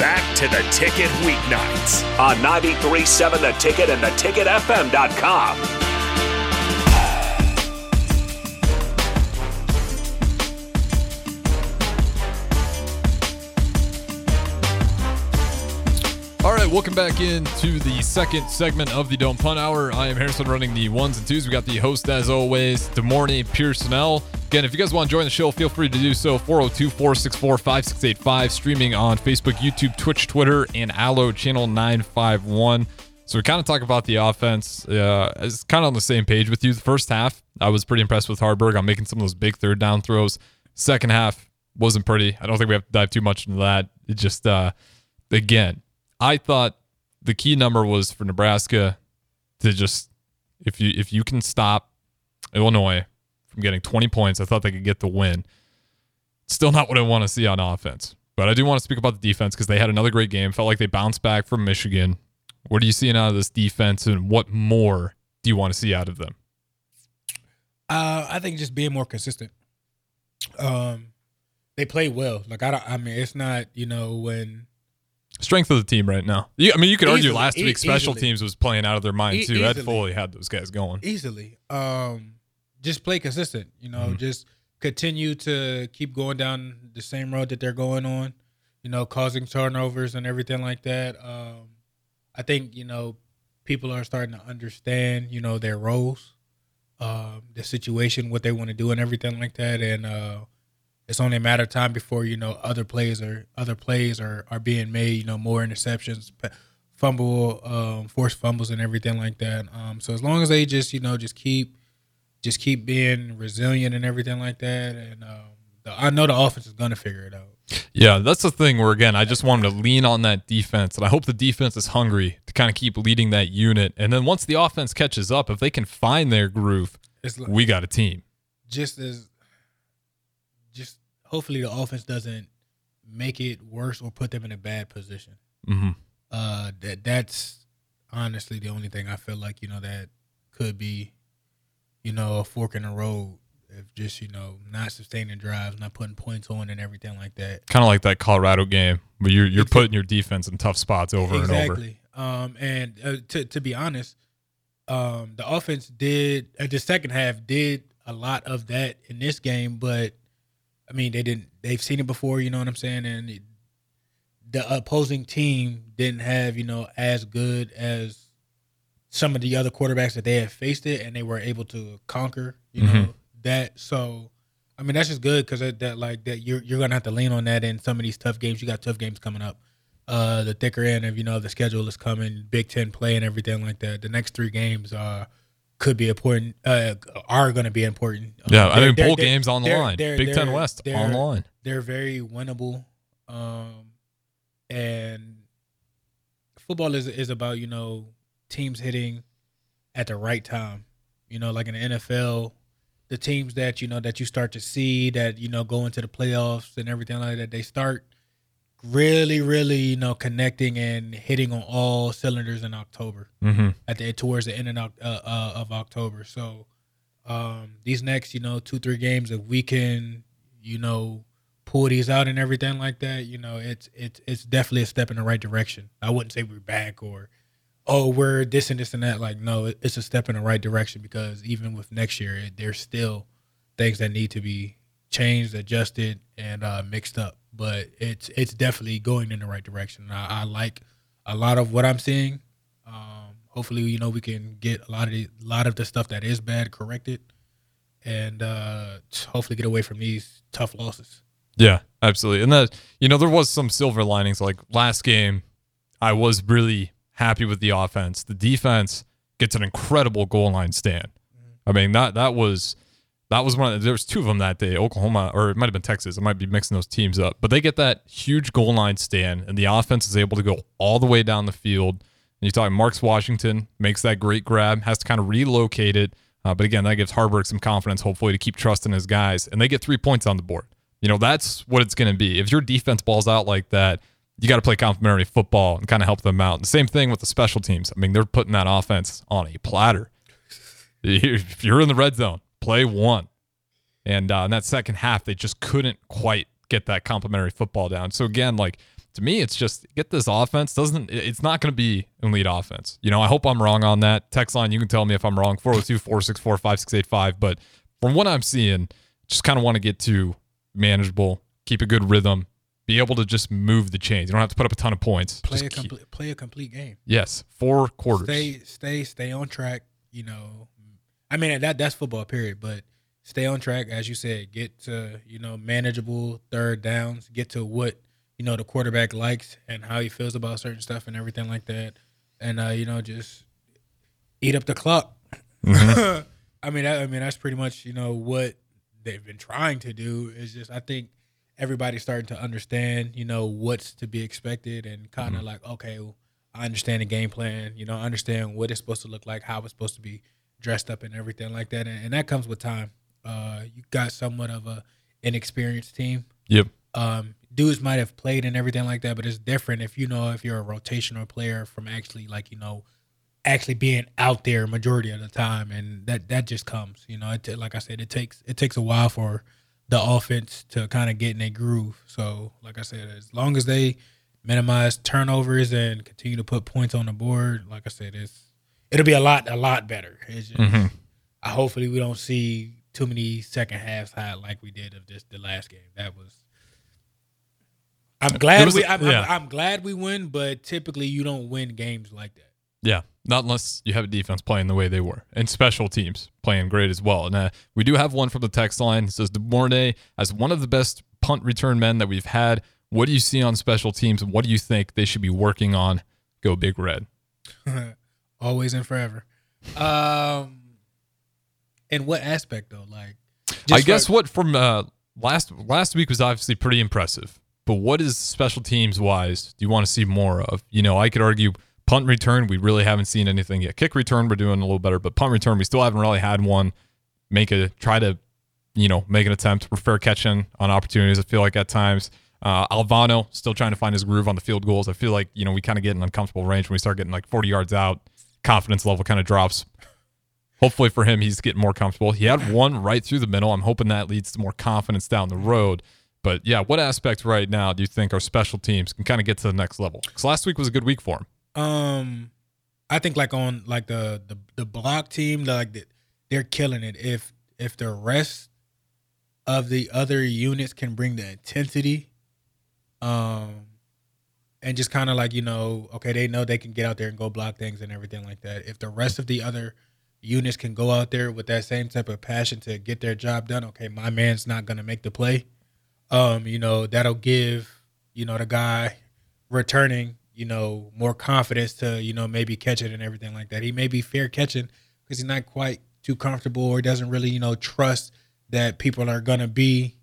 back to the ticket weeknights on 93.7 The Ticket and the theticketfm.com. All right, welcome back into the second segment of the Don't Punt Hour. I am Harrison running the ones and twos. We got the host, as always, DeMornay Pearsonell. Again, if you guys want to join the show, feel free to do so. 402 464 5685, streaming on Facebook, YouTube, Twitch, Twitter, and Allo channel 951. So we kind of talk about the offense. Uh, it's kind of on the same page with you. The first half, I was pretty impressed with Haarberg on making some of those big third down throws. Second half wasn't pretty. I don't think we have to dive too much into that. It just, uh, again, I thought the key number was for Nebraska to just if you if you can stop Illinois from getting 20 points, I thought they could get the win. Still not what I want to see on offense. But I do want to speak about the defense because they had another great game. Felt like they bounced back from Michigan. What are you seeing out of this defense and what more do you want to see out of them? Uh, I think just being more consistent. Um, they play well. Like I, I mean, it's not you know when Strength of the team right now. You, I mean, you could argue last e- week special easily. teams was playing out of their mind too. Ed easily. Foley had those guys going. easily. Um, just play consistent. You know, Mhm. just continue to keep going down the same road that they're going on. You know, causing turnovers and everything like that. Um, I think you know people are starting to understand. You know their roles, um, the situation, what they want to do, and everything like that. And uh, it's only a matter of time before you know other plays are other plays are are being made. You know, more interceptions, fumble, um, forced fumbles, and everything like that. Um, so as long as they just you know just keep just keep being resilient and everything like that, and um, the, I know the offense is gonna figure it out. Yeah, that's the thing where again, I just want them to lean on that defense, and I hope the defense is hungry to kind of keep leading that unit. And then once the offense catches up, if they can find their groove, It's like, we got a team. just as just hopefully the offense doesn't make it worse or put them in a bad position. hmm Uh, that that's honestly the only thing I feel like you know that could be, you know, a fork in the road if just you know not sustaining drives, not putting points on, and everything like that. Kind of like that Colorado game where you're you're putting your defense in tough spots over and over. exactly. Um, and uh, to to be honest, um, the offense did uh, the second half did a lot of that in this game, but I mean they didn't. They've seen it before, you know what I'm saying, and it, the opposing team didn't have you know as good as some of the other quarterbacks that they had faced it, and they were able to conquer, you know Mhm. that. So. I mean that's just good because that, that like that you're you're gonna have to lean on that in some of these tough games. You got tough games coming up uh, the thicker end of you know the schedule is coming, Big Ten play and everything like that. The next three games uh, could be important, uh, are going to be important. Uh, Yeah, I mean bowl games on the line, they're- Big Ten they're- West they're- on the line. They're very winnable, um, and football is is about you know teams hitting at the right time. You know, like in the NFL, the teams that you know that you start to see that you know go into the playoffs and everything like that, they start really, really you know connecting and hitting on all cylinders in October hmm at the towards the end of, uh, uh, of October. So um, these next, you know, two three games, if we can, you know, pull these out and everything like that, you know, it's it's it's definitely a step in the right direction. I wouldn't say we're back or oh we're this and this and that. Like no, it's a step in the right direction because even with next year, there's still things that need to be changed, adjusted, and uh, mixed up. But it's it's definitely going in the right direction. I, I like a lot of what I'm seeing. Um, hopefully, you know, we can get a lot of the, a lot of the stuff that is bad corrected, and uh, hopefully get away from these tough losses. Yeah, absolutely. And that you know there was some silver linings. Like last game, I was really happy with the offense. The defense gets an incredible goal line stand. I mean that that was that was one. Of, there was two of them that day. Oklahoma or it might have been Texas. I might be mixing those teams up. But they get that huge goal line stand, and the offense is able to go all the way down the field. And you talk Marcus Washington makes that great grab, has to kind of relocate it. Uh, but again, that gives Haarberg some confidence, hopefully, to keep trusting his guys. And they get three points on the board. You know, that's what it's going to be. If your defense balls out like that, you got to play complementary football and kind of help them out. The same thing with the special teams. I mean, they're putting that offense on a platter. If you're in the red zone, play one. And uh, in that second half, they just couldn't quite get that complementary football down. So again, like to me, it's just get this offense. Doesn't it's not going to be an elite offense. You know, I hope I'm wrong on that. Text line, you can tell me if I'm wrong. 402 464 5685. But from what I'm seeing, just kind of want to get to manageable, keep a good rhythm, be able to just move the chains. You don't have to put up a ton of points. Play Just a keep- complete play a complete game. yes, four quarters. Stay stay stay on track. You know, I mean that that's football period, but stay on track as you said. Get to you know manageable third downs. Get to what you know the quarterback likes and how he feels about certain stuff and everything like that. And uh, you know just eat up the clock. Mm-hmm. I mean, I, I mean that's pretty much you know what they've been trying to do. Is just I think everybody's starting to understand you know what's to be expected and kind of like okay, well, I understand the game plan. You know, I understand what it's supposed to look like, how it's supposed to be dressed up, and everything like that. And, and that comes with time. Uh, you got somewhat of a inexperienced team. Yep. Um, dudes might have played and everything like that, but it's different if you know if you're a rotational player from actually like you know actually being out there majority of the time, and that that just comes. You know, it, like I said, it takes it takes a while for the offense to kind of get in a groove. So, like I said, as long as they minimize turnovers and continue to put points on the board, like I said, it's it'll be a lot a lot better. It's just, Mhm. I hopefully we don't see too many second halves high like we did of this the last game. That was. I'm glad was we. I'm, yeah. I'm, I'm glad we win, but typically you don't win games like that. Yeah, not unless you have a defense playing the way they were, and special teams playing great as well. And uh, we do have one from the text line. It says DeMornay as one of the best punt return men that we've had. What do you see on special teams, and what do you think they should be working on? Go Big Red. Always and forever. Um, in what aspect though? Like, I guess for- what from uh, last last week was obviously pretty impressive. But what is special teams wise do you want to see more of? You know, I could argue punt return, we really haven't seen anything yet. Kick return, we're doing a little better, but punt return, we still haven't really had one. Make a try to, you know, make an attempt. We're fair catching on opportunities. I feel like at times. Uh, Alvano still trying to find his groove on the field goals. I feel like you know we kind of get in uncomfortable range when we start getting like 40 yards out. Confidence level kind of drops hopefully for him, he's getting more comfortable. He had one right through the middle. I'm hoping that leads to more confidence down the road. But yeah, what aspects right now do you think our special teams can kind of get to the next level? Because last week was a good week for him. Um, I think like on like the the the block team, like the, they're killing it. If if the rest of the other units can bring the intensity, um, and just kind of like you know, okay, they know they can get out there and go block things and everything like that. If the rest of the other units can go out there with that same type of passion to get their job done, okay, my man's not gonna make the play. Um, you know, that'll give you know the guy returning, you know, more confidence to, you know, maybe catch it and everything like that. He may be fair catching because he's not quite too comfortable or doesn't really, you know, trust that people are gonna be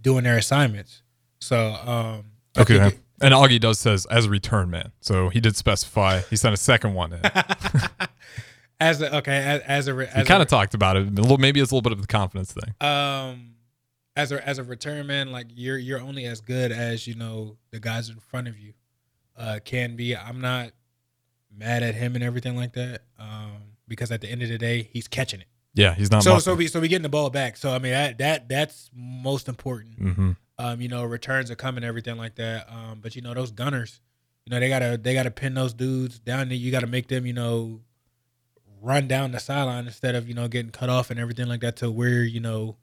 doing their assignments. So, um, Okay. it- and Augie does says as a return man. So he did specify. He sent a second one in. as a, okay, as, as a as kind of talked about it. A little, maybe it's a little bit of the confidence thing. um as a as a return man, like you're you're only as good as you know the guys in front of you uh can be. I'm not mad at him and everything like that. Um because at the end of the day, he's catching it. Yeah, he's not. So so we so we getting the ball back. So I mean that that that's most important. hmm Um, you know, returns are coming, everything like that. Um, but you know, those gunners, you know, they gotta they gotta pin those dudes down there. You gotta make them, you know, run down the sideline instead of, you know, getting cut off and everything like that to where, you know,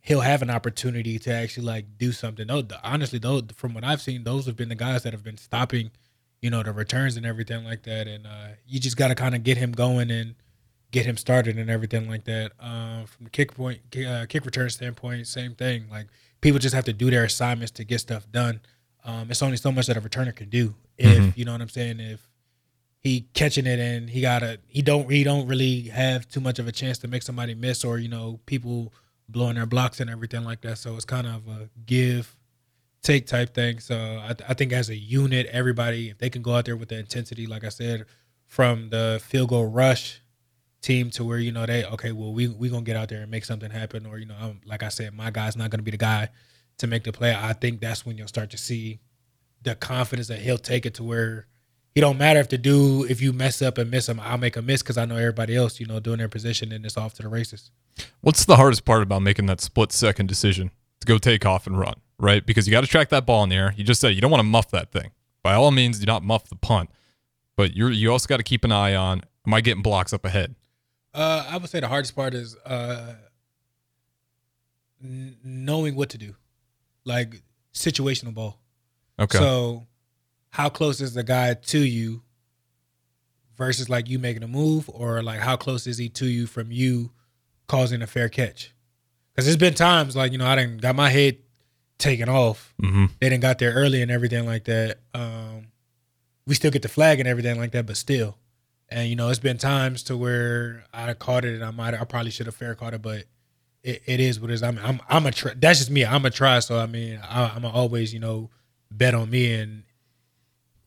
he'll have an opportunity to actually like do something. Honestly, though, from what I've seen, those have been the guys that have been stopping, you know, the returns and everything like that. And uh, you just got to kind of get him going and get him started and everything like that. Um, from the kick point, uh, kick return standpoint, same thing. Like people just have to do their assignments to get stuff done. Um, it's only so much that a returner can do. If Mhm. you know what I'm saying, if he catching it and he gotta, he don't, he don't really have too much of a chance to make somebody miss or you know people blowing their blocks and everything like that. So it's kind of a give take type thing. So I, I think as a unit, everybody if they can go out there with the intensity, like I said, from the field goal rush team to where you know they okay, well we we gonna get out there and make something happen, or you know, I'm, like I said, my guy's not gonna be the guy to make the play. I think that's when you'll start to see the confidence that he'll take it to where. It don't matter if the dude if you mess up and miss him, I'll make a miss because I know everybody else, you know, doing their position and it's off to the races. What's the hardest part about making that split second decision to go take off and run? right? Because you got to track that ball in the air. You just said you don't want to muff that thing. By all means, do not muff the punt, but you you also got to keep an eye on am I getting blocks up ahead? Uh, I would say the hardest part is uh, n- knowing what to do, like situational ball. Okay. So, how close is the guy to you versus like you making a move, or like how close is he to you from you causing a fair catch? Because there's been times like you know I didn't got my head taken off. hmm They didn't got there early and everything like that. Um, we still get the flag and everything like that, but still. And you know, it's been times to where I caught it and I might I probably should have fair caught it, but it, it is what it is. I'm I'm I'm a try. That's just me. I'm a try. So I mean, I, I'm a always you know bet on me and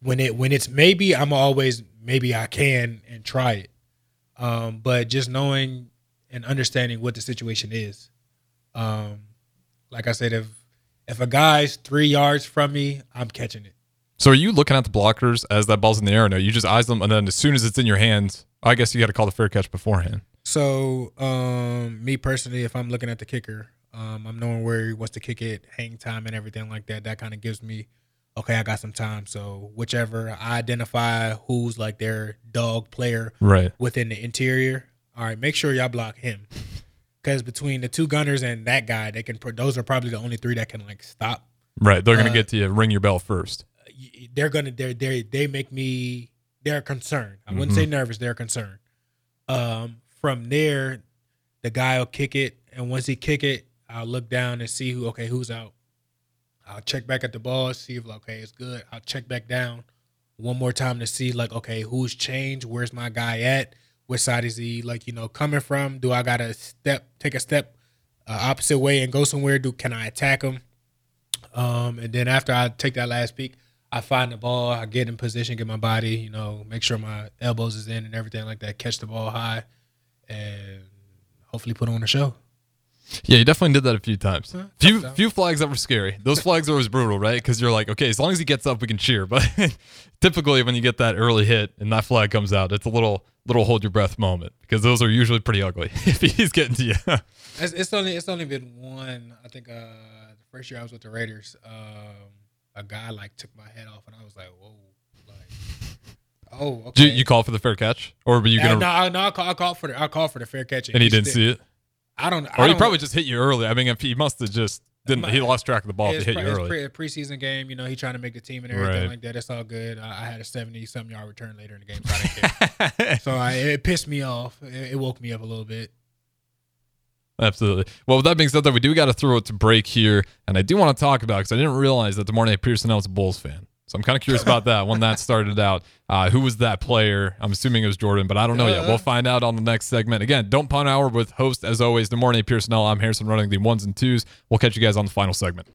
when it when it's maybe I'm always maybe I can and try it. Um, but just knowing and understanding what the situation is. Um, like I said, if if a guy's three yards from me, I'm catching it. So are you looking at the blockers as that ball's in the air? Or no, you just eyes them, and then as soon as it's in your hands, I guess you got to call the fair catch beforehand. So, um, me personally, if I'm looking at the kicker, um, I'm knowing where he wants to kick it, hang time, and everything like that. That kind of gives me, okay, I got some time. So, whichever I identify who's like their dog player Right. within the interior, all right, make sure y'all block him. Because between the two gunners and that guy, they can. Those are probably the only three that can like stop. Right. They're gonna Uh, get to you, ring your bell first. they're gonna they they they make me they're concerned. I wouldn't say nervous. They're concerned. Um, from there, the guy will kick it, and once he kick it, I'll look down and see who okay who's out. I'll check back at the ball, see if like, okay it's good. I'll check back down one more time to see like okay who's changed, where's my guy at, which side is he like you know coming from? Do I gotta step take a step uh, opposite way and go somewhere? Do can I attack him? Um, and then after I take that last peek, I find the ball, I get in position, get my body, you know, make sure my elbows is in and everything like that, catch the ball high, and hopefully put on a show. Yeah, you definitely did that a few times. Huh, Few few flags that were scary. Those flags are always brutal, right? Because you're like, okay, as long as he gets up, we can cheer. But typically, when you get that early hit and that flag comes out, it's a little little hold your breath moment because those are usually pretty ugly if he's getting to you. It's, it's only it's only been one. I think uh, the first year I was with the Raiders, um, a guy like took my head off, and I was like, whoa, like, oh, Did okay. you, you call for the fair catch, or were you Uh, gonna? no, I- no, I call, I call for the I call for the fair catch, and he didn't still- see it, I don't. or I he don't- probably just hit you early. I mean, if he must have just didn't. He lost track of the ball if It's hit pre- you early. pre- a preseason game, you know, he trying to make the team and everything Right. like that. It's all good. I, I had a seventy something yard return later in the game, so I so I, it pissed me off. It, it woke me up a little bit. Absolutely. Well, with that being said, though, we do got to throw it to break here, and I do want to talk about because I didn't realize that DeMornay Pearson was a Bulls fan. So I'm kind of curious about that when that started out. Uh, who was that player? I'm assuming it was Jordan, but I don't know yet. Uh. We'll find out on the next segment. Again, don't punt hour with host as always. DeMornay Pearson. I'm Harrison running the ones and twos. We'll catch you guys on the final segment.